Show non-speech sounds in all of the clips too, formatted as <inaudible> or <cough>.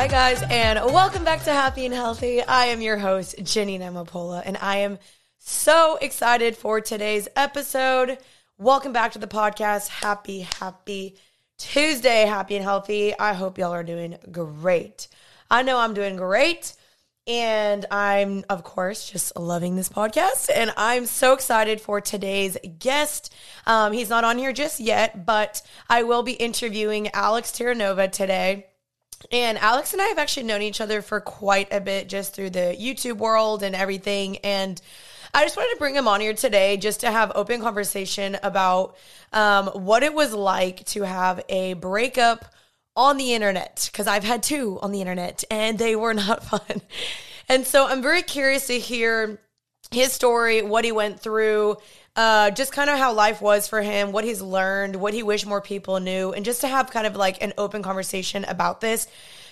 Hi, guys, and welcome back to Happy and Healthy. I am your host, Jenny Namapola, and I am so excited for today's episode. Welcome back to the podcast. Happy, happy Tuesday, happy and healthy. I hope y'all are doing great. I know I'm doing great. And I'm, of course, just loving this podcast. And I'm so excited for today's guest. Um, he's not on here just yet, but I will be interviewing Alex Terranova today. And Alex and I have actually known each other for quite a bit just through the YouTube world and everything. And I just wanted to bring him on here today just to have open conversation about um, what it was like to have a breakup on the internet because I've had two on the internet and they were <laughs> not fun. And so I'm very curious to hear his story, what he went through, uh, just kind of how life was for him, what he's learned, what he wished more people knew, and just to have kind of like an open conversation about this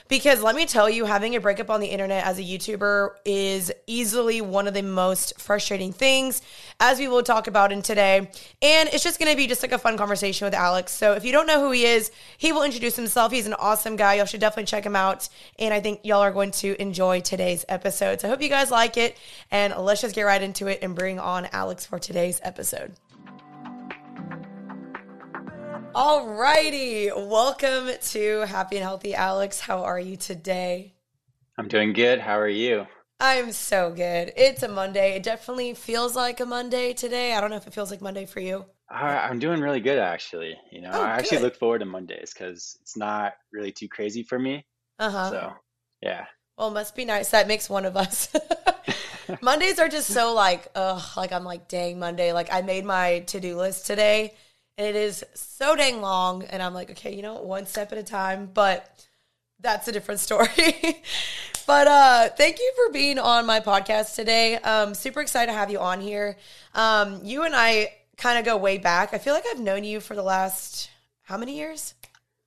because let me tell you, having a breakup on the internet as a YouTuber is easily one of the most frustrating things, as we will talk about in today. And it's just going to be just like a fun conversation with Alex. So if you don't know who he is, he will introduce himself. He's an awesome guy. Y'all should definitely check him out. And I think y'all are going to enjoy today's episode. So I hope you guys like it. And let's just get right into it and bring on Alex for today's episode. All righty. Welcome to Happy and Healthy Alex. How are you today? I'm doing good. How are you? I'm so good. It's a Monday. It definitely feels like a Monday today. I don't know if it feels like Monday for you. I'm doing really good, actually. You know, oh, I actually good. look forward to Mondays because it's not really too crazy for me. Uh huh. So, yeah. Well, must be nice. That makes one of us. <laughs> <laughs> Mondays are just so like, ugh, like I'm like, dang, Monday. Like I made my to do list today and it is so dang long. And I'm like, okay, you know, one step at a time. But that's a different story. <laughs> but uh, thank you for being on my podcast today. Um, super excited to have you on here. Um, you and I kind of go way back. I feel like I've known you for the last how many years?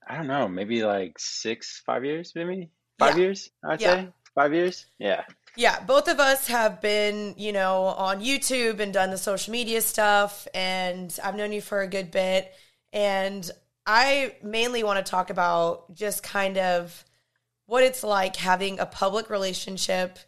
I don't know, maybe like six, five years, maybe five yeah. years. I'd yeah. say five years. Yeah. Yeah, both of us have been, you know, on YouTube and done the social media stuff, and I've known you for a good bit. And I mainly want to talk about just kind of what it's like having a public relationship,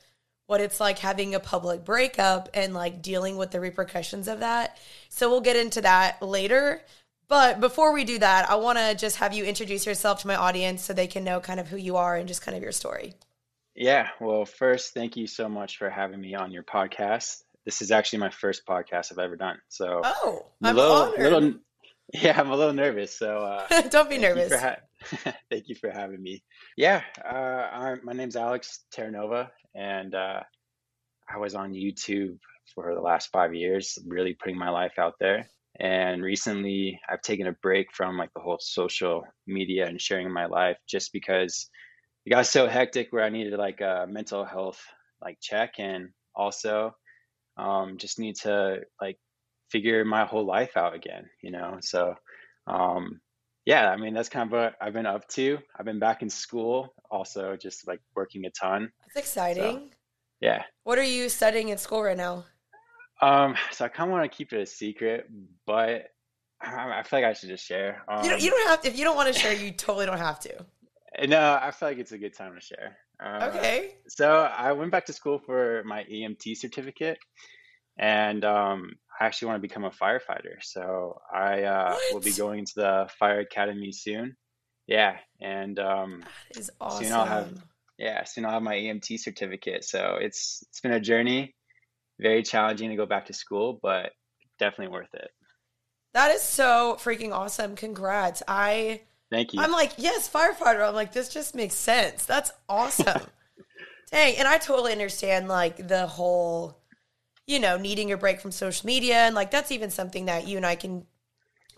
what it's like having a public breakup, and like dealing with the repercussions of that. So we'll get into that later. But before we do that, I want to just have you introduce yourself to my audience so they can know kind of who you are and just kind of your story. Yeah, well, first, thank you so much for having me on your podcast. This is actually my first podcast I've ever done. So, oh, I'm little, honored. Little, <laughs> yeah, I'm a little nervous. So, uh, <laughs> don't be nervous. You ha- <laughs> thank you for having me. Yeah, uh, my name's Alex Terranova, and uh, I was on YouTube for the last five years, really putting my life out there. And recently, I've taken a break from like the whole social media and sharing my life, just because it got so hectic where I needed like a mental health like check and also um, just need to like figure my whole life out again, you know? So, um, yeah, I mean, that's kind of what I've been up to. I've been back in school, also just like working a ton. That's exciting. So, yeah. What are you studying in school right now? Um, so I kind of want to keep it a secret, but I feel like I should just share. Um, you don't. You don't have to. If you don't want to share, you totally don't have to. No, I feel like it's a good time to share. Uh, okay. So I went back to school for my EMT certificate, and um, I actually want to become a firefighter. So I uh, will be going into the fire academy soon. Yeah, and um, that is awesome. Soon I'll have yeah, soon I'll have my EMT certificate. So it's it's been a journey, very challenging to go back to school, but definitely worth it. That is so freaking awesome! Congrats! I Thank you. I'm like, yes, firefighter. I'm like, this just makes sense. That's awesome. <laughs> Dang. And I totally understand like the whole, you know, needing a break from social media. And like, that's even something that you and I can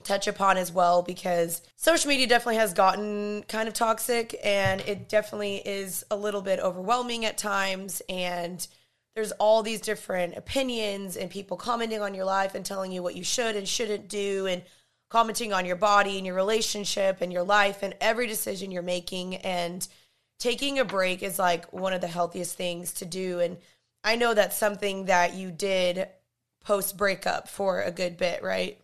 touch upon as well because social media definitely has gotten kind of toxic and it definitely is a little bit overwhelming at times. And there's all these different opinions and people commenting on your life and telling you what you should and shouldn't do. And commenting on your body and your relationship and your life and every decision you're making. And taking a break is like one of the healthiest things to do. And i know that's something that you did post breakup for a good bit right?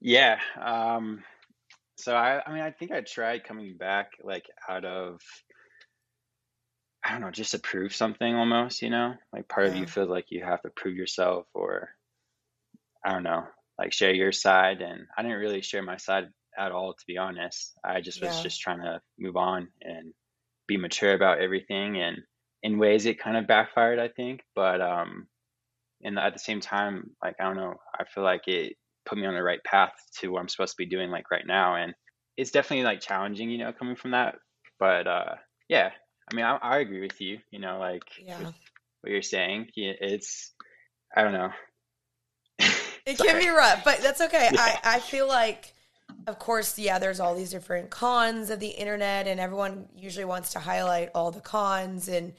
Yeah um so i i mean i think i tried coming back like out of I don't know, just to prove something almost, you know? Like part of you feels like you have to prove yourself or I don't know, like share your side. And I didn't really share my side at all, to be honest. I just was Yeah. just trying to move on and be mature about everything. And in ways, it kind of backfired, I think. But um, and at the same time, like I don't know, I feel like it put me on the right path to what I'm supposed to be doing, like right now. And it's definitely like challenging, you know, coming from that. But uh, yeah, I mean, I, I agree with you. You know, like Yeah. what you're saying. It's I don't know. <laughs> It Sorry. can be rough, but that's okay. Yeah. I, I feel like, of course, yeah, there's all these different cons of the internet, and everyone usually wants to highlight all the cons and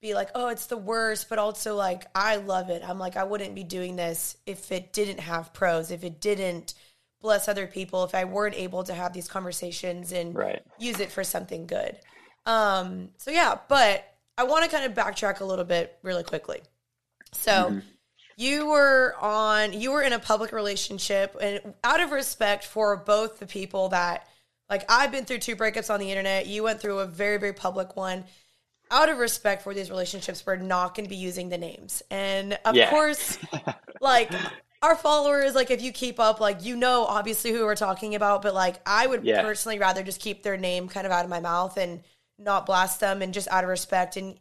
be like, oh, it's the worst, but also like, I love it. I'm like, I wouldn't be doing this if it didn't have pros, if it didn't bless other people, if I weren't able to have these conversations and Right. use it for something good. Um, so yeah, but I want to kind of backtrack a little bit really quickly. So Mhm. You were on you were in a public relationship and out of respect for both the people that like I've been through two breakups on the internet, you went through a very, very public one. Out of respect for these relationships, we're not going to be using the names. And of Yeah. course, <laughs> like our followers, like if you keep up, like you know obviously who we're talking about, but like I would Yeah. personally rather just keep their name kind of out of my mouth and not blast them and just out of respect. And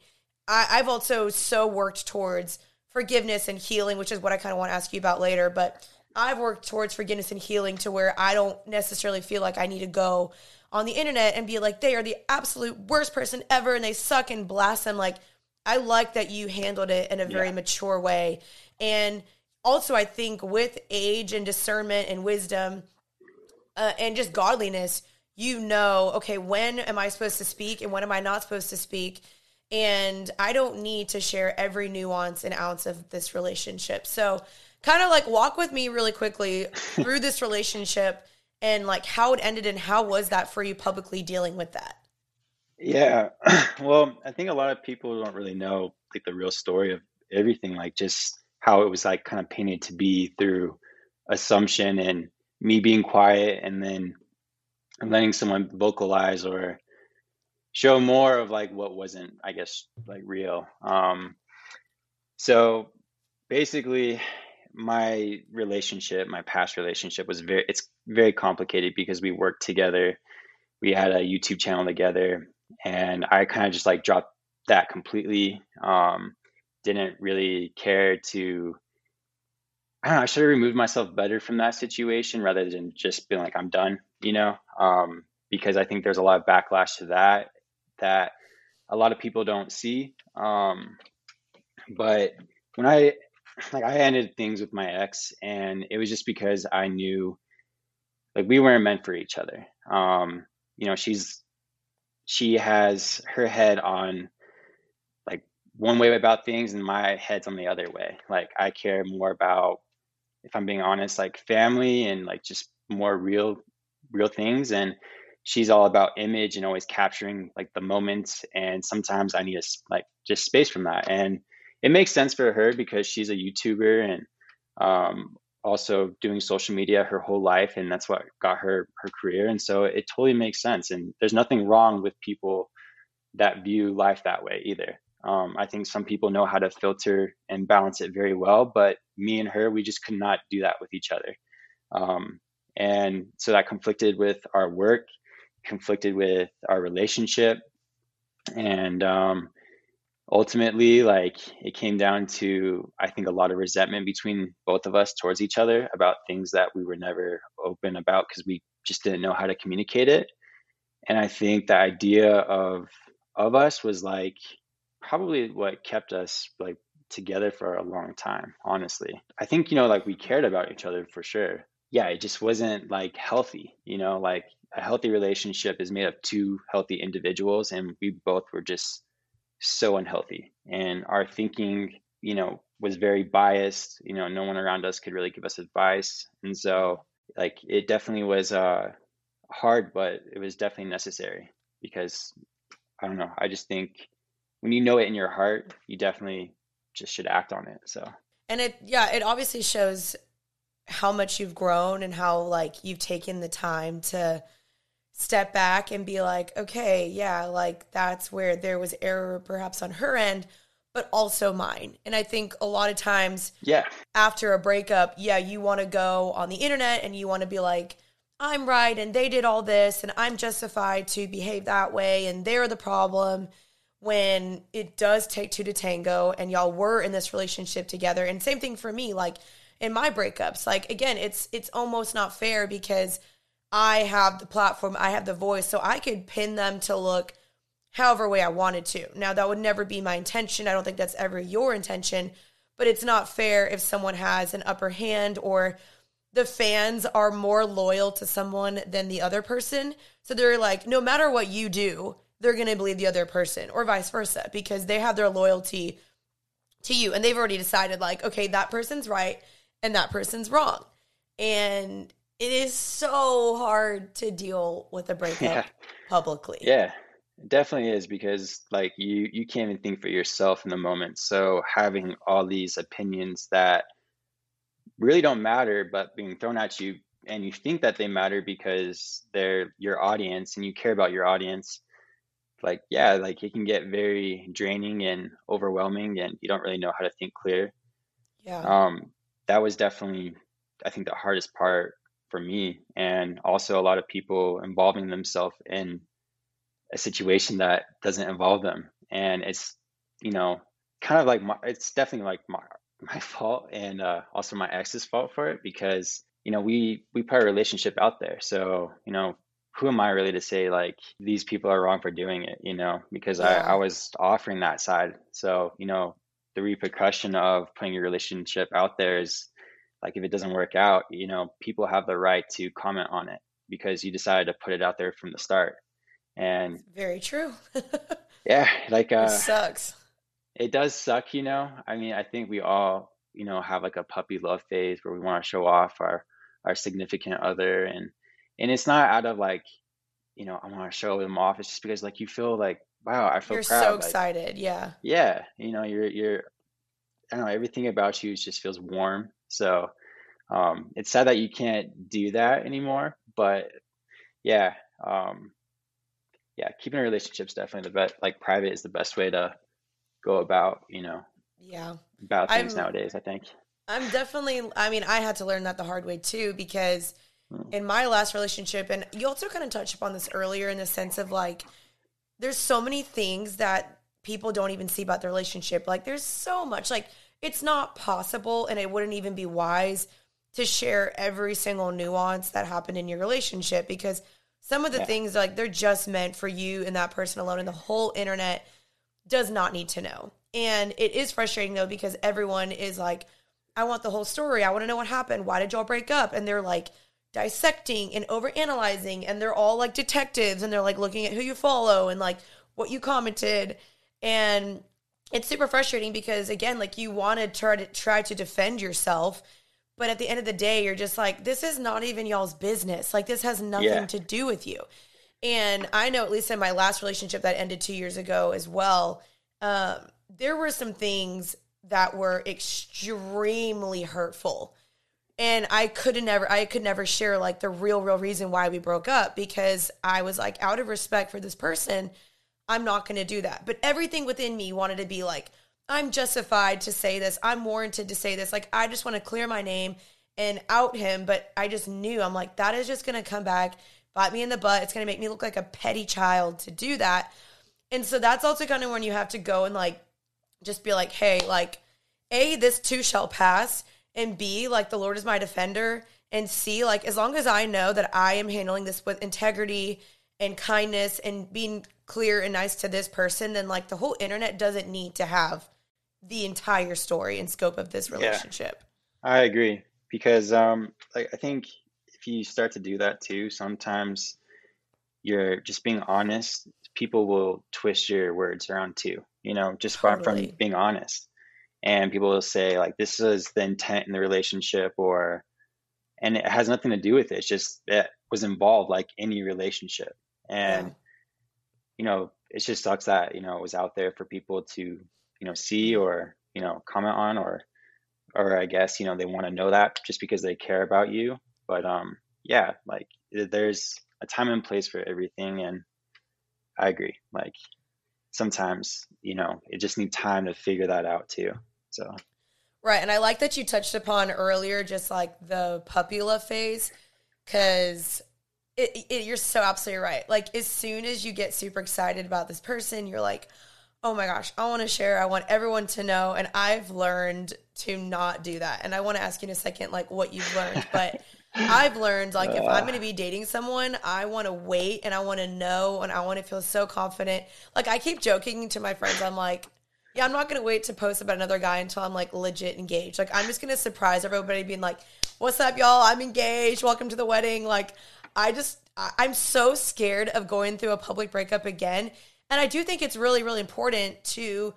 I, I've also so worked towards forgiveness and healing, which is what I kind of want to ask you about later. But I've worked towards forgiveness and healing to where I don't necessarily feel like I need to go on the internet and be like, they are the absolute worst person ever and they suck and blast them. Like, I like that you handled it in a very Yeah. mature way. And also, I think with age and discernment and wisdom uh, and just godliness, you know, okay, when am I supposed to speak and when am I not supposed to speak? And I don't need to share every nuance and ounce of this relationship. So, kind of like walk with me really quickly <laughs> through this relationship and like how it ended and how was that for you publicly dealing with that? Yeah. <clears throat> Well, I think a lot of people don't really know like the real story of everything, like just how it was like kind of painted to be through assumption and me being quiet and then letting someone vocalize or show more of like what wasn't, I guess, like real. Um, so basically my relationship, my past relationship was very it's very complicated because we worked together. We had a YouTube channel together and I kind of just like dropped that completely. Um, didn't really care to. I don't know. I should have removed myself better from that situation rather than just being like I'm done, you know. Um, because I think there's a lot of backlash to that that a lot of people don't see. Um, but when I like I ended things with my ex, and it was just because I knew like we weren't meant for each other. Um, you know, she's she has her head on like one way about things and my head's on the other way. Like I care more about if I'm being honest, like family and like just more real real things and she's all about image and always capturing like the moments and sometimes I need a like just space from that. And it makes sense for her because she's a YouTuber and um also doing social media her whole life and that's what got her her career. And so it totally makes sense and there's nothing wrong with people that view life that way either. Um, i think some people know how to filter and balance it very well but me and her we just could not do that with each other. Um, and so that conflicted with our work conflicted with our relationship. And um, ultimately like it came down to i think a lot of resentment between both of us towards each other about things that we were never open about because we just didn't know how to communicate it. And i think the idea of of us was like probably what kept us like together for a long time honestly. I think you know like we cared about each other for sure. Yeah it just wasn't like healthy you know like a healthy relationship is made of two healthy individuals and we both were just so unhealthy. And our thinking you know was very biased. You know no one around us could really give us advice. And so like it definitely was uh hard but it was definitely necessary because i don't know i just think when you know it in your heart you definitely just should act on it so. And it, yeah, it obviously shows how much you've grown and how like you've taken the time to step back and be like, okay, yeah, like that's where there was error perhaps on her end, but also mine. And I think a lot of times, yeah, after a breakup, yeah, you want to go on the internet and you want to be like, I'm right and they did all this and I'm justified to behave that way and they're the problem when it does take two to tango and y'all were in this relationship together and same thing for me like in my breakups like again it's it's almost not fair because I have the platform, I have the voice, so I could pin them to look however way I wanted to. Now, that would never be my intention. I don't think that's ever your intention, but it's not fair if someone has an upper hand or the fans are more loyal to someone than the other person. So they're like, no matter what you do, they're going to believe the other person or vice versa because they have their loyalty to you and they've already decided, like, okay, that person's right and that person's wrong. And it is so hard to deal with a <laughs> breakup yeah. publicly. Yeah, it definitely is because like you you can't even think for yourself in the moment. So having all these opinions that really don't matter but being thrown at you and you think that they matter because they're your audience and you care about your audience like yeah like it can get very draining and overwhelming and you don't really know how to think clear yeah um that was definitely i think the hardest part for me and also a lot of people involving themselves in a situation that doesn't involve them. And it's you know kind of like my, it's definitely like my <laughs> my fault and uh, also my ex's fault for it because you know we we put a relationship out there. So you know who am i really to say like these people are wrong for doing it you know because yeah. I, I was offering that side. So you know the repercussion of putting your relationship out there is like if it doesn't work out you know people have the right to comment on it because you decided to put it out there from the start. And very true. <laughs> Yeah like uh it sucks. it does suck you know? I mean i think we all you know have like a puppy love phase where we want to show off our our significant other and and it's not out of like you know i want to show them off. It's just because like you feel like wow i feel you're proud. so like, excited yeah. Yeah you know you're you're i don't know everything about you just feels warm so um, it's sad that you can't do that anymore. But yeah, um, yeah, keeping a relationship is definitely the best. Like private is the best way to go about, you know, yeah, about things I'm, nowadays. I think. I'm definitely. I mean, I had to learn that the hard way too because hmm. in my last relationship, and you also kind of touched upon this earlier in the sense of like, there's so many things that people don't even see about the relationship. Like, there's so much like it's not possible and it wouldn't even be wise to share every single nuance that happened in your relationship because some of the yeah. things like they're just meant for you and that person alone and the whole internet does not need to know. And it is frustrating though because everyone is like I want the whole story. I want to know what happened. Why did y'all break up? And they're like dissecting and overanalyzing and they're all like detectives and they're like looking at who you follow and like what you commented and it's super frustrating because again, like you want to try to try to defend yourself, but at the end of the day, you're just like, this is not even y'all's business. Like this has nothing yeah. to do with you. And I know at least in my last relationship that ended two years ago as well, um, there were some things that were extremely hurtful. And I could never I could never share like the real, real reason why we broke up because I was like out of respect for this person I'm not going to do that. But everything within me wanted to be like, I'm justified to say this. I'm warranted to say this. Like, I just want to clear my name and out him. But I just knew, I'm like, that is just going to come back, bite me in the butt. It's going to make me look like a petty child to do that. And so that's also kind of when you have to go and like, just be like, hey, like, A, this too shall pass. And B, like, the Lord is my defender. And C, like, as long as I know that I am handling this with integrity and kindness and being clear and nice to this person, then like the whole internet doesn't need to have the entire story and scope of this relationship. Yeah, I agree because um like I think if you start to do that too, sometimes you're just being honest, people will twist your words around too, you know, just totally. from being honest. And people will say like this is the intent in the relationship or and it has nothing to do with it. It's just that was involved like any relationship. And yeah you know, it just sucks that, you know, it was out there for people to, you know, see or, you know, comment on or, or I guess, you know, they want to know that just because they care about you. But, um, yeah, like there's a time and place for everything. And I agree. Like sometimes, you know, it just need time to figure that out too. So Right. And I like that you touched upon earlier just like the puppy love phase because it, it, you're so absolutely right. Like, as soon as you get super excited about this person, you're like, oh my gosh, I want to share. I want everyone to know. And I've learned to not do that. And I want to ask you in a second, like, what you've learned. <laughs> But I've learned, like, if I'm going to be dating someone, I want to wait and I want to know and I want to feel so confident. Like, I keep joking to my friends, I'm like, yeah, I'm not gonna wait to post about another guy until I'm like legit engaged. Like I'm just gonna surprise everybody being like, What's up, y'all? I'm engaged. Welcome to the wedding. Like I just I'm so scared of going through a public breakup again. And I do think it's really, really important to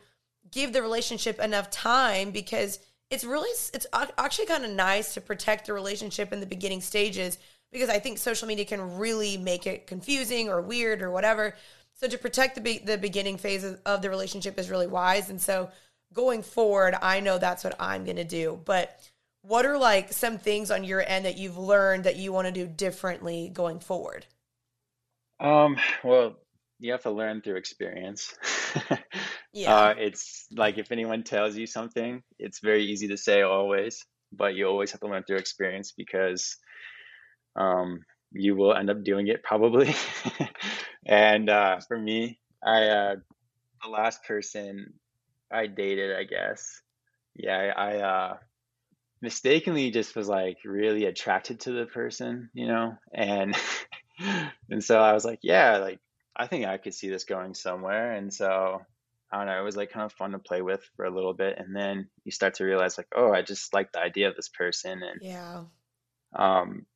give the relationship enough time because it's really it's actually kind of nice to protect the relationship in the beginning stages because I think social media can really make it confusing or weird or whatever. So to protect the be- the beginning phase of the relationship is really wise. And so going forward, I know that's what I'm going to do. But what are like some things on your end that you've learned that you want to do differently going forward? Um, well, you have to learn through experience. <laughs> yeah. Uh, it's like if anyone tells you something, it's very easy to say always, but you always have to learn through experience because um, you will end up doing it probably. <laughs> and uh, for me, I uh, the last person I dated, I guess, yeah, I, I uh, mistakenly just was like really attracted to the person, you know, and <laughs> and so I was like, yeah, like I think I could see this going somewhere, and so I don't know, it was like kind of fun to play with for a little bit, and then you start to realize like, oh, I just like the idea of this person, and yeah, um,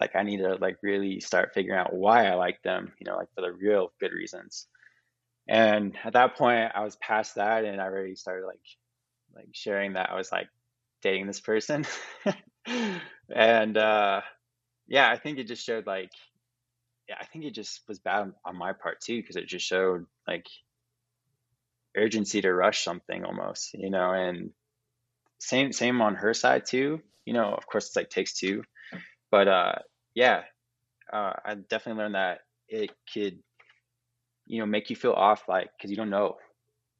like I need to like really start figuring out why I like them, you know, like for the real good reasons. And at that point, I was past that, and I already started like like sharing that. I was like dating this person, <laughs> and uh, yeah, I think it just showed like yeah, I think it just was bad on my part too because it just showed like urgency to rush something almost, you know, and same same on her side too. You know, of course, it's like takes two but uh, yeah, uh, I definitely learned that it could, you know, make you feel off, like because you don't know,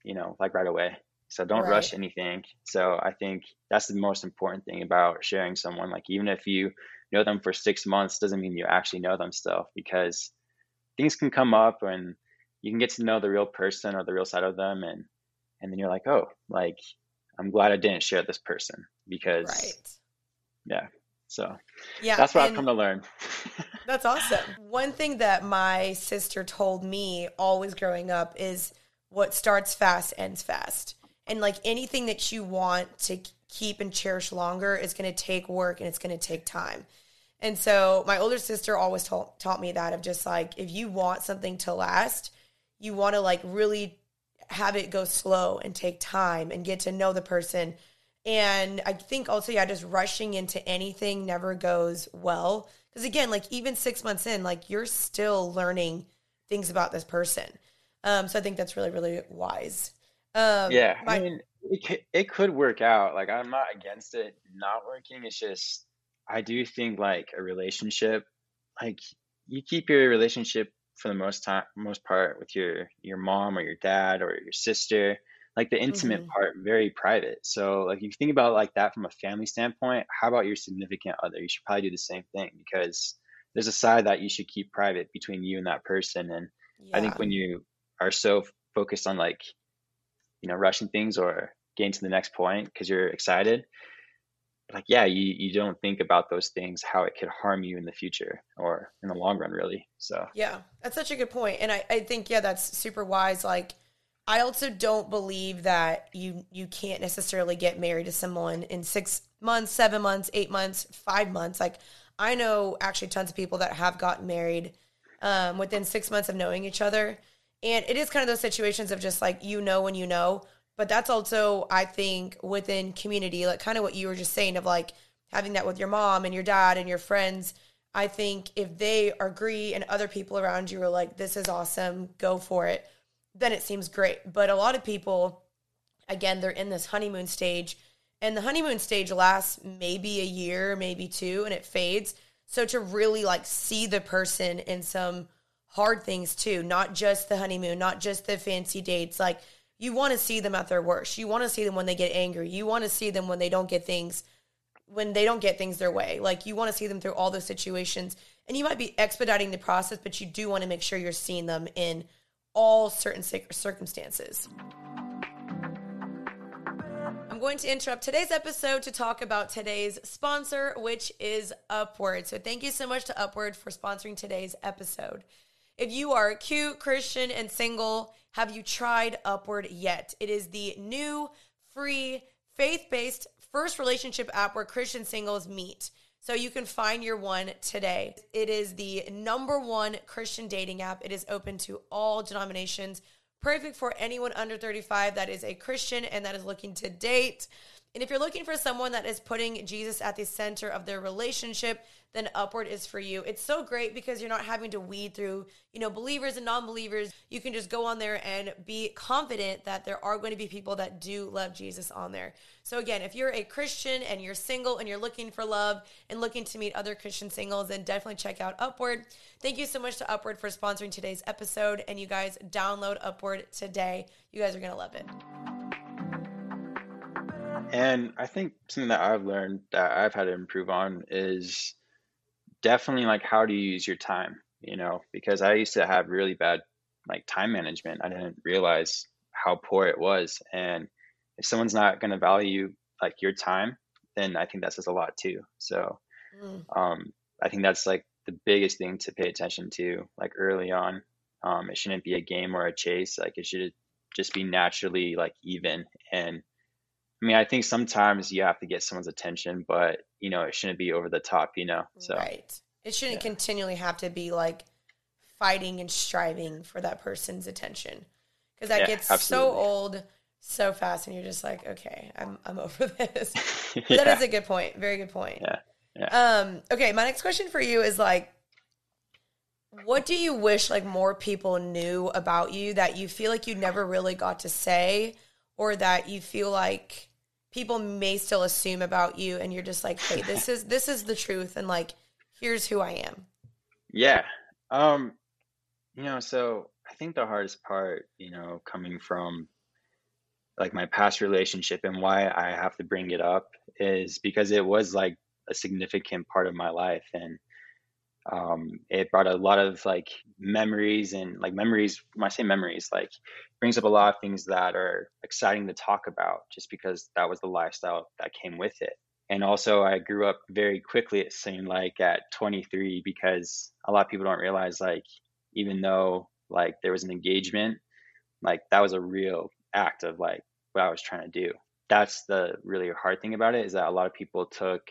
you know, like right away. So don't right. rush anything. So I think that's the most important thing about sharing someone. Like even if you know them for six months, doesn't mean you actually know them still, because things can come up and you can get to know the real person or the real side of them, and and then you're like, oh, like I'm glad I didn't share this person because, right. yeah, so yeah, that's what I've come to learn. that's awesome. One thing that my sister told me always growing up is what starts fast ends fast. And like anything that you want to keep and cherish longer is going to take work and it's going to take time. And so my older sister always taught, taught me that of just like if you want something to last, you want to like really have it go slow and take time and get to know the person and I think also, yeah, just rushing into anything never goes well. Because again, like even six months in, like you're still learning things about this person. Um, so I think that's really, really wise. Um, yeah, my, I mean, it could, it could work out. Like I'm not against it not working. It's just I do think like a relationship, like you keep your relationship for the most time, most part with your your mom or your dad or your sister like the intimate mm-hmm. part very private so like if you think about like that from a family standpoint how about your significant other you should probably do the same thing because there's a side that you should keep private between you and that person and yeah. i think when you are so focused on like you know rushing things or getting to the next point because you're excited like yeah you, you don't think about those things how it could harm you in the future or in the long run really so yeah that's such a good point and i, I think yeah that's super wise like I also don't believe that you you can't necessarily get married to someone in six months, seven months, eight months, five months. Like I know actually tons of people that have gotten married um, within six months of knowing each other, and it is kind of those situations of just like you know when you know. But that's also I think within community, like kind of what you were just saying of like having that with your mom and your dad and your friends. I think if they agree and other people around you are like, this is awesome, go for it then it seems great. But a lot of people, again, they're in this honeymoon stage, and the honeymoon stage lasts maybe a year, maybe two, and it fades. So to really like see the person in some hard things too, not just the honeymoon, not just the fancy dates, like you want to see them at their worst. You want to see them when they get angry. You want to see them when they don't get things when they don't get things their way. Like you want to see them through all those situations. And you might be expediting the process, but you do want to make sure you're seeing them in all certain circumstances. I'm going to interrupt today's episode to talk about today's sponsor, which is Upward. So, thank you so much to Upward for sponsoring today's episode. If you are a cute, Christian, and single, have you tried Upward yet? It is the new, free, faith based first relationship app where Christian singles meet. So you can find your one today. It is the number one Christian dating app. It is open to all denominations perfect for anyone under 35 that is a Christian and that is looking to date. And if you're looking for someone that is putting Jesus at the center of their relationship, then Upward is for you. It's so great because you're not having to weed through, you know, believers and non-believers. You can just go on there and be confident that there are going to be people that do love Jesus on there. So again, if you're a Christian and you're single and you're looking for love and looking to meet other Christian singles, then definitely check out Upward. Thank you so much to Upward for sponsoring today's episode and you guys download Upward today. You guys are going to love it. And I think something that I've learned that I've had to improve on is definitely like how do you use your time, you know, because I used to have really bad like time management. I didn't realize how poor it was. And if someone's not going to value like your time, then I think that says a lot too. So mm. um, I think that's like the biggest thing to pay attention to like early on. Um, it shouldn't be a game or a chase. Like it should just be naturally like even. And I mean, I think sometimes you have to get someone's attention, but you know, it shouldn't be over the top, you know. So Right. It shouldn't yeah. continually have to be like fighting and striving for that person's attention. Because that yeah, gets absolutely. so old so fast and you're just like, okay, I'm I'm over <laughs> this. <laughs> yeah. That is a good point. Very good point. Yeah. Yeah. Um, okay, my next question for you is like what do you wish like more people knew about you that you feel like you never really got to say or that you feel like people may still assume about you and you're just like hey this is this is the truth and like here's who i am. Yeah. Um you know so i think the hardest part you know coming from like my past relationship and why i have to bring it up is because it was like a significant part of my life and um, it brought a lot of like memories and like memories when i say memories like brings up a lot of things that are exciting to talk about just because that was the lifestyle that came with it. And also i grew up very quickly it seemed like at 23 because a lot of people don't realize like even though like there was an engagement like that was a real act of like what i was trying to do. That's the really hard thing about it is that a lot of people took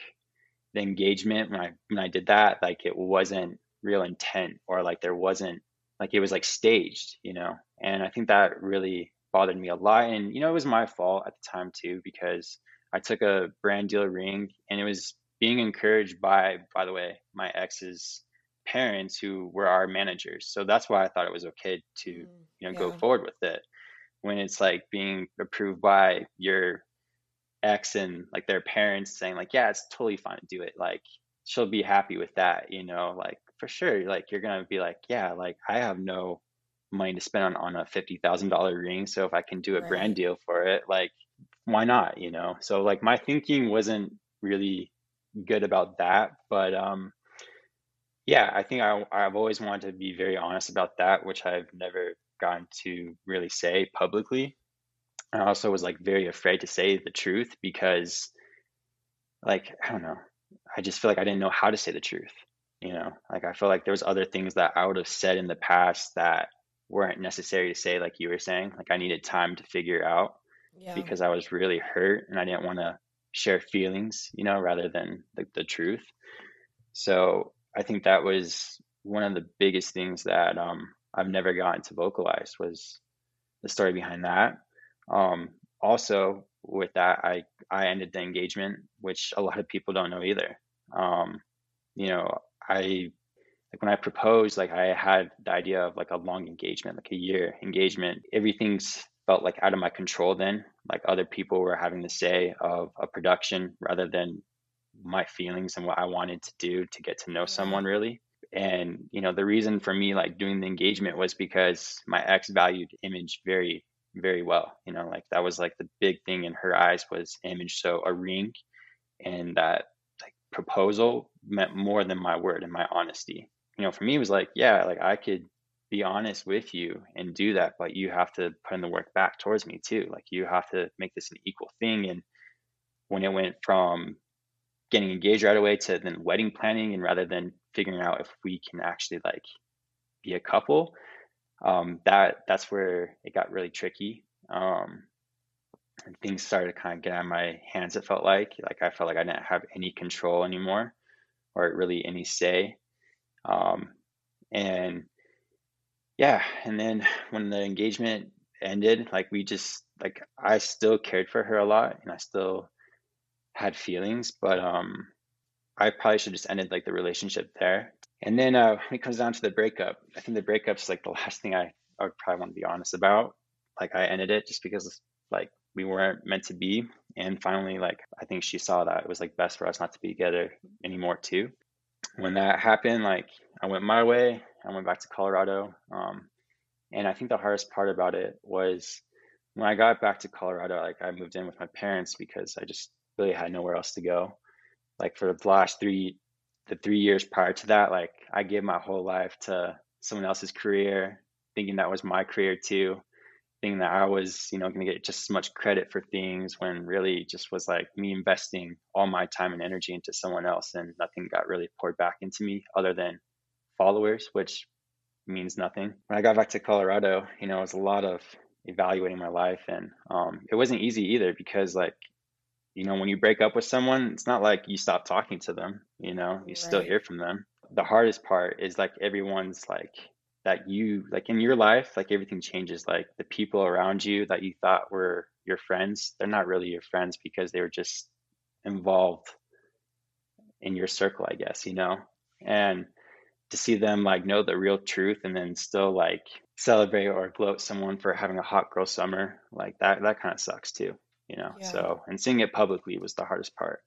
the engagement when I when I did that, like it wasn't real intent or like there wasn't like it was like staged, you know. And I think that really bothered me a lot. And you know, it was my fault at the time too because I took a brand deal ring and it was being encouraged by, by the way, my ex's parents who were our managers. So that's why I thought it was okay to, mm, you know, yeah. go forward with it. When it's like being approved by your ex and like their parents saying like yeah it's totally fine to do it like she'll be happy with that you know like for sure like you're gonna be like yeah like i have no money to spend on, on a $50000 ring so if i can do a right. brand deal for it like why not? You know? So like my thinking wasn't really good about that but um yeah i think I, i've always wanted to be very honest about that which i've never gotten to really say publicly I also was like very afraid to say the truth because like I don't know. I just feel like I didn't know how to say the truth. You know, like I feel like there was other things that I would have said in the past that weren't necessary to say, like you were saying. Like I needed time to figure out yeah. because I was really hurt and I didn't want to share feelings, you know, rather than the, the truth. So I think that was one of the biggest things that um, I've never gotten to vocalize was the story behind that. Um, also, with that, I I ended the engagement, which a lot of people don't know either. Um, you know, I like when I proposed, like I had the idea of like a long engagement, like a year engagement. Everything's felt like out of my control then. Like other people were having the say of a production rather than my feelings and what I wanted to do to get to know someone really. And you know, the reason for me like doing the engagement was because my ex valued image very very well. You know, like that was like the big thing in her eyes was image. So a ring and that like proposal meant more than my word and my honesty. You know, for me it was like, yeah, like I could be honest with you and do that, but you have to put in the work back towards me too. Like you have to make this an equal thing. And when it went from getting engaged right away to then wedding planning and rather than figuring out if we can actually like be a couple, um, that that's where it got really tricky. Um, and things started to kind of get on my hands. It felt like like I felt like I didn't have any control anymore, or really any say. Um, and yeah, and then when the engagement ended, like we just like I still cared for her a lot, and I still had feelings, but um, I probably should just ended like the relationship there. And then uh, when it comes down to the breakup, I think the breakup's like the last thing I, I would probably want to be honest about. Like I ended it just because like we weren't meant to be. And finally, like I think she saw that it was like best for us not to be together anymore too. When that happened, like I went my way. I went back to Colorado. Um, and I think the hardest part about it was when I got back to Colorado, like I moved in with my parents because I just really had nowhere else to go. Like for the last three, the three years prior to that, like I gave my whole life to someone else's career, thinking that was my career too, thinking that I was, you know, going to get just as much credit for things when really just was like me investing all my time and energy into someone else, and nothing got really poured back into me other than followers, which means nothing. When I got back to Colorado, you know, it was a lot of evaluating my life, and um, it wasn't easy either because like you know, when you break up with someone, it's not like you stop talking to them, you know, you still hear from them. The hardest part is like everyone's like that you like in your life, like everything changes. Like the people around you that you thought were your friends, they're not really your friends because they were just involved in your circle, I guess, you know? And to see them like know the real truth and then still like celebrate or gloat someone for having a hot girl summer, like that that kind of sucks too you know Yeah. so and seeing it publicly was the hardest part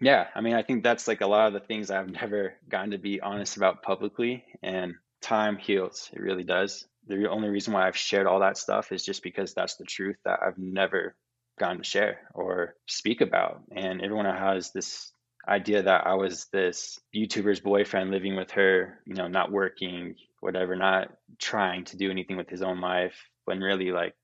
yeah i mean i think that's like a lot of the things i've <laughs> never gotten to be honest about publicly and time heals it really does the only reason why i've shared all that stuff is just because that's the truth that i've never gotten to share or speak about and everyone has this idea that i was this youtuber's boyfriend living with her you know not working whatever not trying to do anything with his own life when really like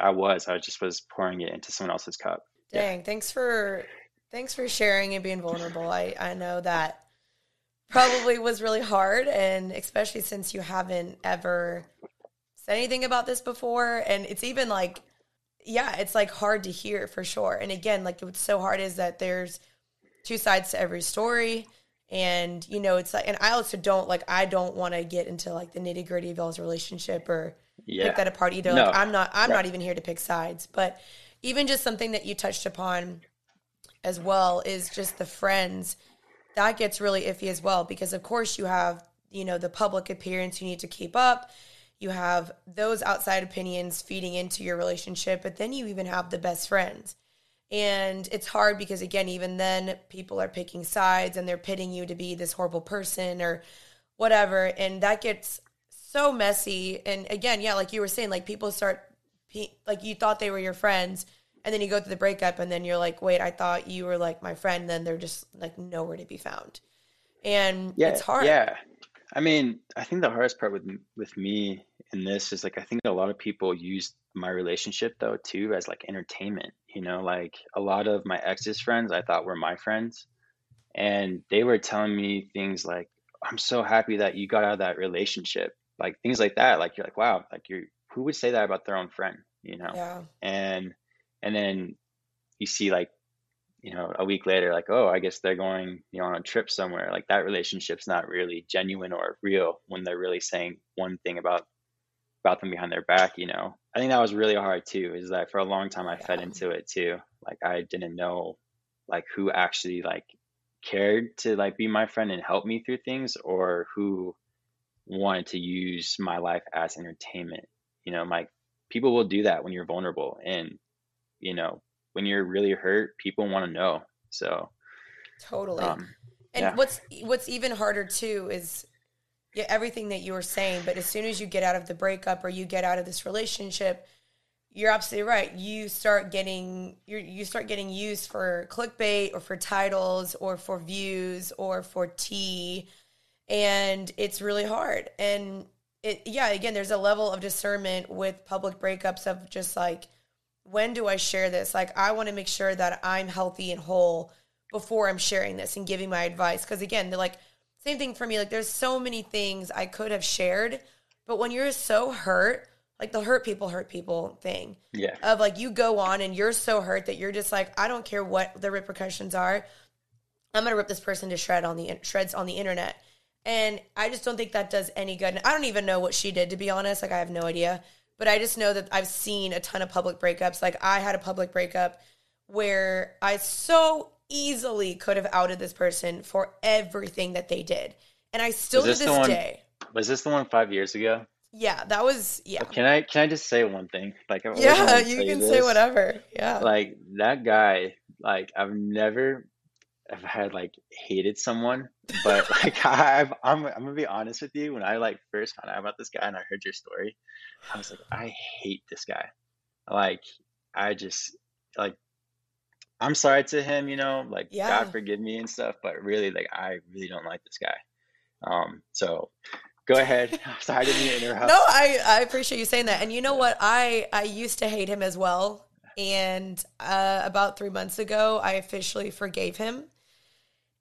I was. I just was pouring it into someone else's cup. Yeah. Dang, thanks for thanks for sharing and being vulnerable. I I know that probably was really hard and especially since you haven't ever said anything about this before and it's even like yeah, it's like hard to hear for sure. And again, like what's so hard is that there's two sides to every story and you know, it's like and I also don't like I don't want to get into like the nitty-gritty of y'all's relationship or Yeah. pick that apart either. No. Like I'm not I'm Right. not even here to pick sides, but even just something that you touched upon as well is just the friends. That gets really iffy as well because of course you have, you know, the public appearance you need to keep up. You have those outside opinions feeding into your relationship, but then you even have the best friends. And it's hard because again, even then people are picking sides and they're pitting you to be this horrible person or whatever and that gets so messy and again yeah like you were saying like people start like you thought they were your friends and then you go through the breakup and then you're like wait i thought you were like my friend then they're just like nowhere to be found and Yeah. it's hard Yeah. I mean, I think the hardest part with with me in this is like I think a lot of people use my relationship though too as like entertainment. You know, like a lot of my ex's friends I thought were my friends, and they were telling me things like, "I'm so happy that you got out of that relationship." Like things like that. Like you're like, "Wow!" Like you're who would say that about their own friend? You know? yeah and and then you see like you know a week later like oh i guess they're going you know on a trip somewhere like that relationship's not really genuine or real when they're really saying one thing about about them behind their back you know i think that was really hard too is that for a long time i fed into it too like i didn't know like who actually like cared to like be my friend and help me through things or who wanted to use my life as entertainment you know like people will do that when you're vulnerable and you know when you're really hurt people want to know so Totally. Um, and yeah. what's what's even harder too is yeah, everything that you were saying, but as soon as you get out of the breakup or you get out of this relationship, you're absolutely right. You start getting you you start getting used for clickbait or for titles or for views or for tea and it's really hard. And it yeah, again, there's a level of discernment with public breakups of just like when do I share this? Like I want to make sure that I'm healthy and whole before I'm sharing this and giving my advice cuz again, they're like same thing for me. Like there's so many things I could have shared, but when you're so hurt, like the hurt people hurt people thing yeah. of like you go on and you're so hurt that you're just like I don't care what the repercussions are. I'm gonna rip this person to shred on the shreds on the internet, and I just don't think that does any good. And I don't even know what she did to be honest. Like I have no idea, but I just know that I've seen a ton of public breakups. Like I had a public breakup where I so easily could have outed this person for everything that they did, and I still to this this one- day. Was this the one five years ago? Yeah, that was yeah. Can I can I just say one thing? Like I Yeah, you say can say whatever. Yeah. Like that guy, like I've never have had like hated someone, but <laughs> like I've I'm I'm gonna be honest with you. When I like first found out about this guy and I heard your story, I was like, I hate this guy. Like I just like I'm sorry to him, you know, like Yeah. God forgive me and stuff, but really like I really don't like this guy. Um so go ahead. <laughs> sorry I didn't interrupt. No, I, I appreciate you saying that. And you know what? I, I used to hate him as well. And uh, about three months ago, I officially forgave him.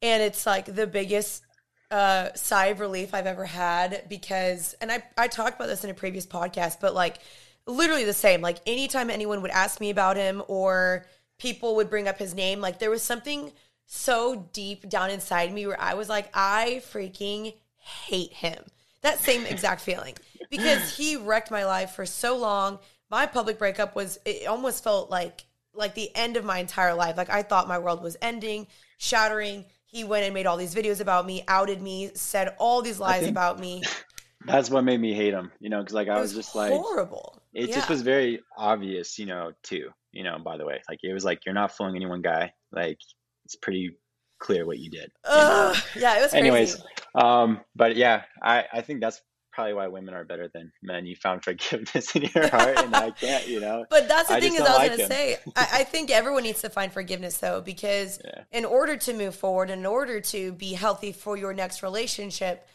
And it's like the biggest uh, sigh of relief I've ever had because, and I, I talked about this in a previous podcast, but like literally the same. Like anytime anyone would ask me about him or people would bring up his name, like there was something so deep down inside me where I was like, I freaking hate him. That same exact feeling because he wrecked my life for so long. My public breakup was it almost felt like like the end of my entire life. Like I thought my world was ending, shattering. He went and made all these videos about me, outed me, said all these lies about me. <laughs> That's what made me hate him, you know, because like I It was, just like horrible. it Yeah. just was very obvious, you know, too. You know, by the way, like it was like you're not fooling any one guy. Like it's pretty clear what you did. you know? Yeah, it was crazy. Anyways, um, but yeah, I I think that's probably why women are better than men. You found forgiveness <laughs> in your heart, and I can't. You know, <laughs> But that's the I thing is, I was like going to say, <laughs> I, I think everyone needs to find forgiveness though, because Yeah. in order to move forward, in order to be healthy for your next relationship,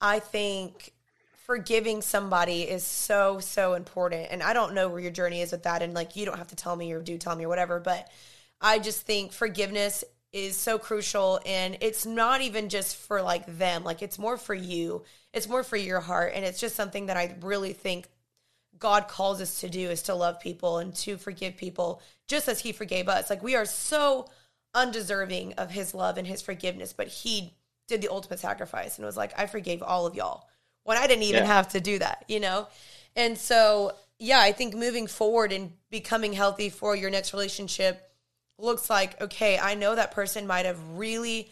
I think forgiving somebody is so so important. And I don't know where your journey is with that, and like you don't have to tell me or do tell me or whatever, but I just think forgiveness is so crucial and it's not even just for like them like it's more for you it's more for your heart and it's just something that i really think God calls us to do is to love people and to forgive people just as he forgave us. Like we are so undeserving of his love and his forgiveness, but he did the ultimate sacrifice and was like, I forgave all of y'all when I didn't even Yeah. have to do that, you know? And so, yeah, I think moving forward and becoming healthy for your next relationship looks like, okay, I know that person might have really,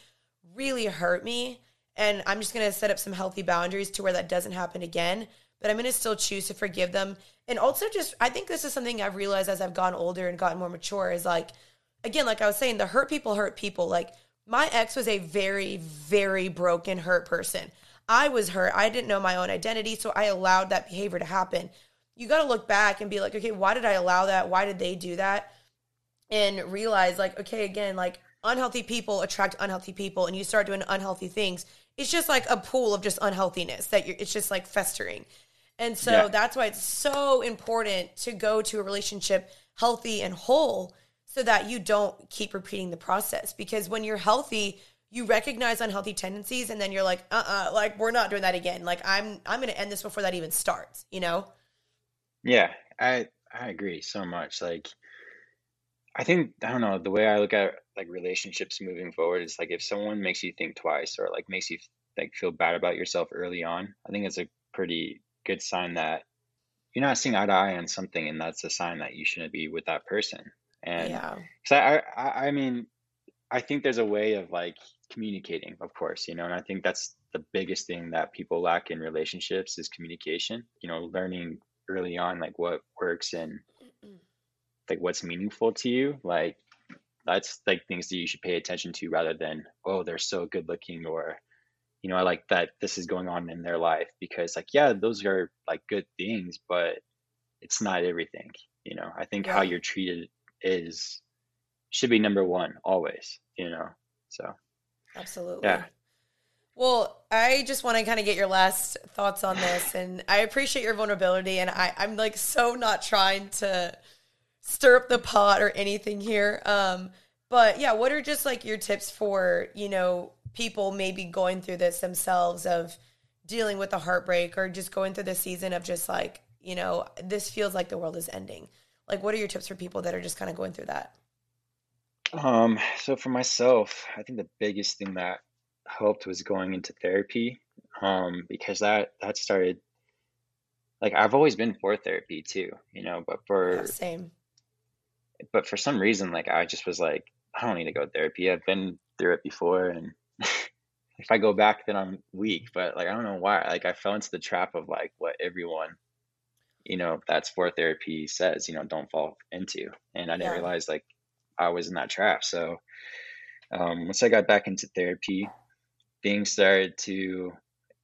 really hurt me. And I'm just going to set up some healthy boundaries to where that doesn't happen again. But I'm going to still choose to forgive them. And also, just, I think this is something I've realized as I've gotten older and gotten more mature is like, again, like I was saying, the hurt people hurt people. Like, my ex was a very, very broken, hurt person. I was hurt. I didn't know my own identity. So I allowed that behavior to happen. You got to look back and be like, okay, why did I allow that? Why did they do that? and realize like okay again like unhealthy people attract unhealthy people and you start doing unhealthy things it's just like a pool of just unhealthiness that you're it's just like festering and so Yeah. that's why it's so important to go to a relationship healthy and whole so that you don't keep repeating the process because when you're healthy you recognize unhealthy tendencies and then you're like uh-uh like we're not doing that again like i'm i'm gonna end this before that even starts you know Yeah, I I agree so much. Like I think I don't know, the way I look at like relationships moving forward is like if someone makes you think twice or like makes you like feel bad about yourself early on, I think it's a pretty good sign that you're not seeing eye to eye on something and that's a sign that you shouldn't be with that person. And yeah Cause I, I, I mean, I think there's a way of like communicating, of course, you know, and I think that's the biggest thing that people lack in relationships is communication. You know, learning early on like what works and like what's meaningful to you. Like, that's like things that you should pay attention to rather than oh they're so good looking or you know i like that this is going on in their life because like yeah those are like good things but it's not everything you know i think how you're treated is should be number one always you know so Absolutely. yeah Well, I just want to kind of get your last thoughts on this, and I appreciate your vulnerability. And I, I'm like so not trying to stir up the pot or anything here. Um, but yeah, what are just like your tips for you know people maybe going through this themselves of dealing with the heartbreak or just going through the season of just like you know this feels like the world is ending. Like, what are your tips for people that are just kind of going through that? um so for myself i think the biggest thing that helped was going into therapy um because that that started like i've always been for therapy too you know but Yeah, for same. But for some reason like i just was like i don't need to go to therapy. I've been through it before and <laughs> if i go back then i'm weak. But like i don't know why. Like i fell into the trap of like what everyone you know that's for therapy says you know don't fall into. And i didn't Yeah. realize like i was in that trap. So um once i got back into therapy things started to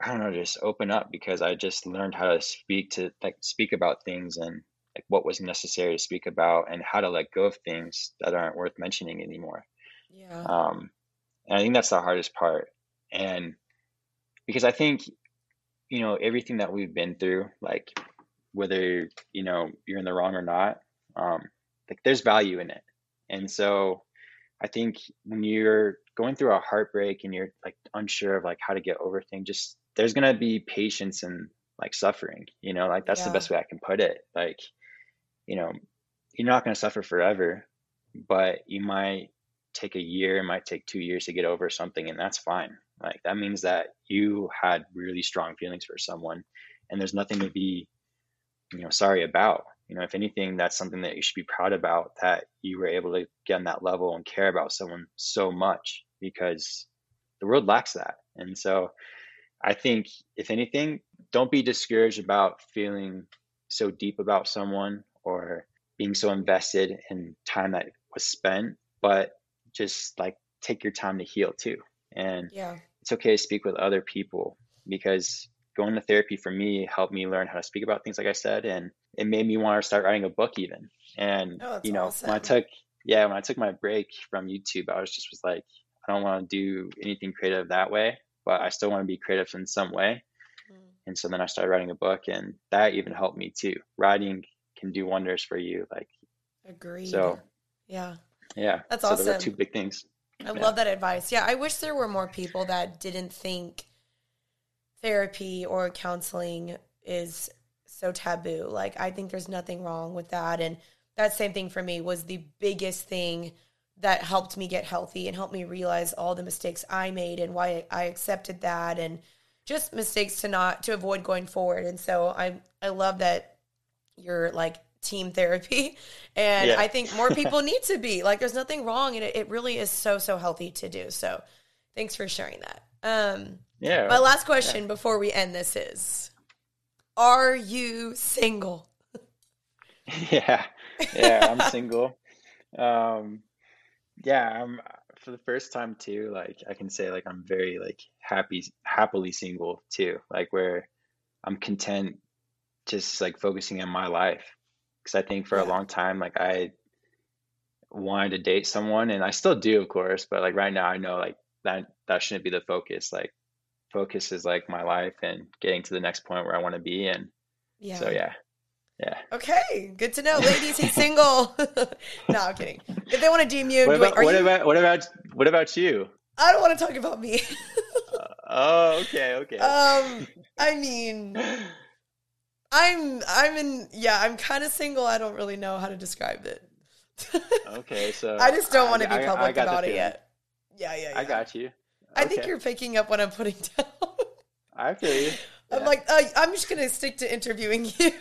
i don't know just open up because i just learned how to speak to like speak about things and like what was necessary to speak about and how to let go of things that aren't worth mentioning anymore. Yeah. um and i think that's the hardest part. And because i think you know everything that we've been through like whether you know you're in the wrong or not um like there's value in it. And so i think when you're going through a heartbreak and you're like unsure of like how to get over things just there's going to be patience and like suffering you know like that's the best way i can put it. Like you know you're not going to suffer forever but you might take a year it might take two years to get over something and that's fine. Like that means that you had really strong feelings for someone and there's nothing to be you know sorry about. You know if anything that's something that you should be proud about that you were able to get on that level and care about someone so much because the world lacks that. And so i think if anything don't be discouraged about feeling so deep about someone or being so invested in time that was spent but just like take your time to heal too. And Yeah. it's okay to speak with other people because going to therapy for me helped me learn how to speak about things like i said and it made me want to start writing a book even. And Oh, you know when i took yeah when i took my break from youtube i was just was like i don't want to do anything creative that way but i still want to be creative in some way. Mm. and so then i started writing a book and that even helped me too. Writing can do wonders for you like agree. so Yeah. yeah That's so those are awesome. two big things I Yeah. love that advice. Yeah, I wish there were more people that didn't think therapy or counseling is so taboo. Like I think there's nothing wrong with that and that same thing for me was the biggest thing that helped me get healthy and helped me realize all the mistakes I made and why I accepted that and just mistakes to not to avoid going forward. And so I I love that you're like team therapy <laughs> and Yeah. I think more <laughs> people need to be like there's nothing wrong and it, it really is so so healthy to do. So thanks for sharing that. Um yeah my last question before we end this is are you single? <laughs> yeah yeah i'm single um yeah i'm for the first time too like i can say like i'm very like happy happily single too like where i'm content just like focusing on my life because i think for a long time like i wanted to date someone and i still do of course but like right now i know like that that shouldn't be the focus like focus is like my life and getting to the next point where i want to be and Yeah. so yeah yeah Okay, good to know. Ladies, he's <laughs> single. <laughs> no, I'm kidding. If they want to DM you, what about what you about what about what about you I don't want to talk about me. <laughs> Oh, okay, okay. um, I mean, I'm I'm in yeah, I'm kind of single. I don't really know how to describe it. <laughs> okay, so I just don't want to be I- I public got about it yet. Yeah, yeah, yeah. I got you. I think you're picking up what I'm putting <laughs> down. I feel you. I'm like, uh, I'm just gonna stick to interviewing you. <laughs>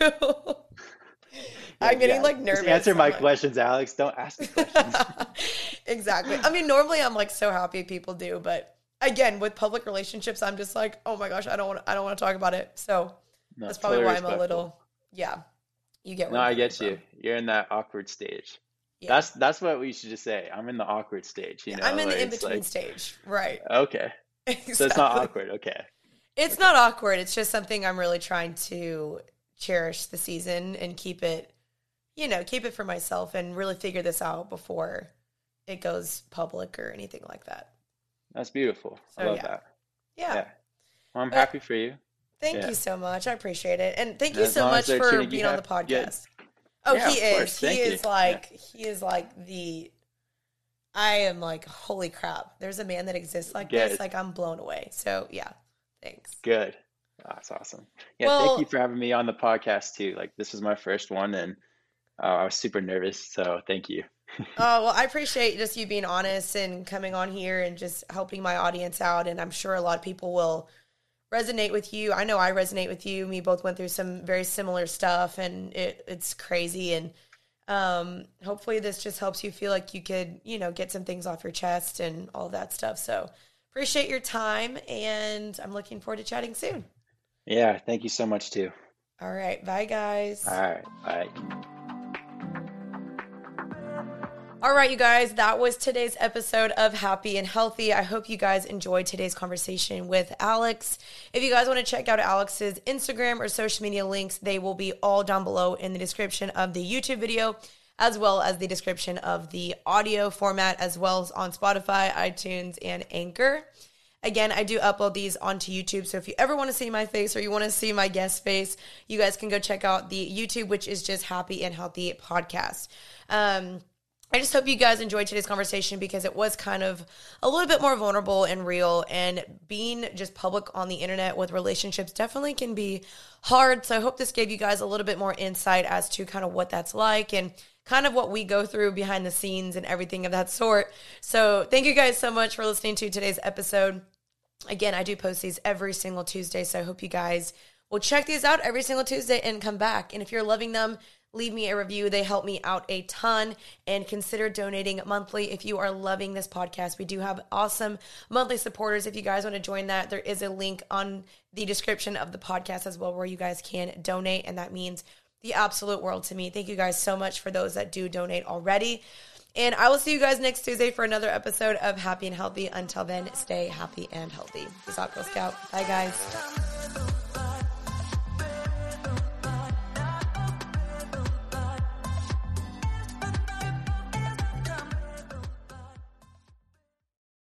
I'm getting Yeah, like just nervous. answer my like- questions, Alex. Don't ask me questions. exactly. I mean, normally I'm like so happy people do, but again, with public relationships, I'm just like, oh my gosh, I don't want, I don't want to talk about it. So No, that's probably totally why I'm a little, yeah. You get. No, I'm I get you. from. You're in that awkward stage. Yeah. That's that's what we should just say. I'm in the awkward stage. You know, I'm in the in between like- stage. Right. Okay, <laughs> so it's not awkward. Okay, It's not awkward. It's just something I'm really trying to cherish the season and keep it, you know, keep it for myself and really figure this out before it goes public or anything like that. that's beautiful. I love yeah. that. Yeah. Yeah. Well, I'm But- happy for you. Thank Yeah. you so much. I appreciate it. And thank you so much for being on the good. podcast. Oh, Yeah, he is. He is like he is like the I am like, holy crap. There's a man that exists like this. Like I'm blown away. So yeah. Thanks. Good. That's awesome. Yeah, Well- thank you for having me on the podcast too. Like this is my first one, and uh, I was super nervous. So thank you. <laughs> Oh, well, I appreciate just you being honest and coming on here and just helping my audience out. And I'm sure a lot of people will resonate with you. I know I resonate with you. We both went through some very similar stuff and it, it's crazy. And um, hopefully this just helps you feel like you could, you know, get some things off your chest and all that stuff. So appreciate your time and I'm looking forward to chatting soon. Yeah, thank you so much too. All right. Bye, guys. All right, bye. All right, you guys, that was today's episode of Happy and Healthy. I hope you guys enjoyed today's conversation with Alex. If you guys want to check out Alex's Instagram or social media links, they will be all down below in the description of the YouTube video, as well as the description of the audio format, as well as on Spotify, iTunes, and Anchor. Again, I do upload these onto YouTube. So if you ever want to see my face or you want to see my guest face, you guys can go check out the YouTube, which is just Happy and Healthy Podcast. Um, I just hope you guys enjoyed today's conversation because it was kind of a little bit more vulnerable and real. And being just public on the internet with relationships definitely can be hard. So I hope this gave you guys a little bit more insight as to kind of what that's like and kind of what we go through behind the scenes and everything of that sort. So thank you guys so much for listening to today's episode. Again, I do post these every single Tuesday. So I hope you guys will check these out every single Tuesday and come back. And if you're loving them, leave me a review. They help me out a ton. And consider donating monthly if you are loving this podcast. We do have awesome monthly supporters. If you guys want to join that, there is a link on the description of the podcast as well where you guys can donate. And that means the absolute world to me. Thank you guys so much for those that do donate already. And I will see you guys next Tuesday for another episode of Happy and Healthy. Until then, stay happy and healthy. Peace out, Girl Scout. Bye, guys.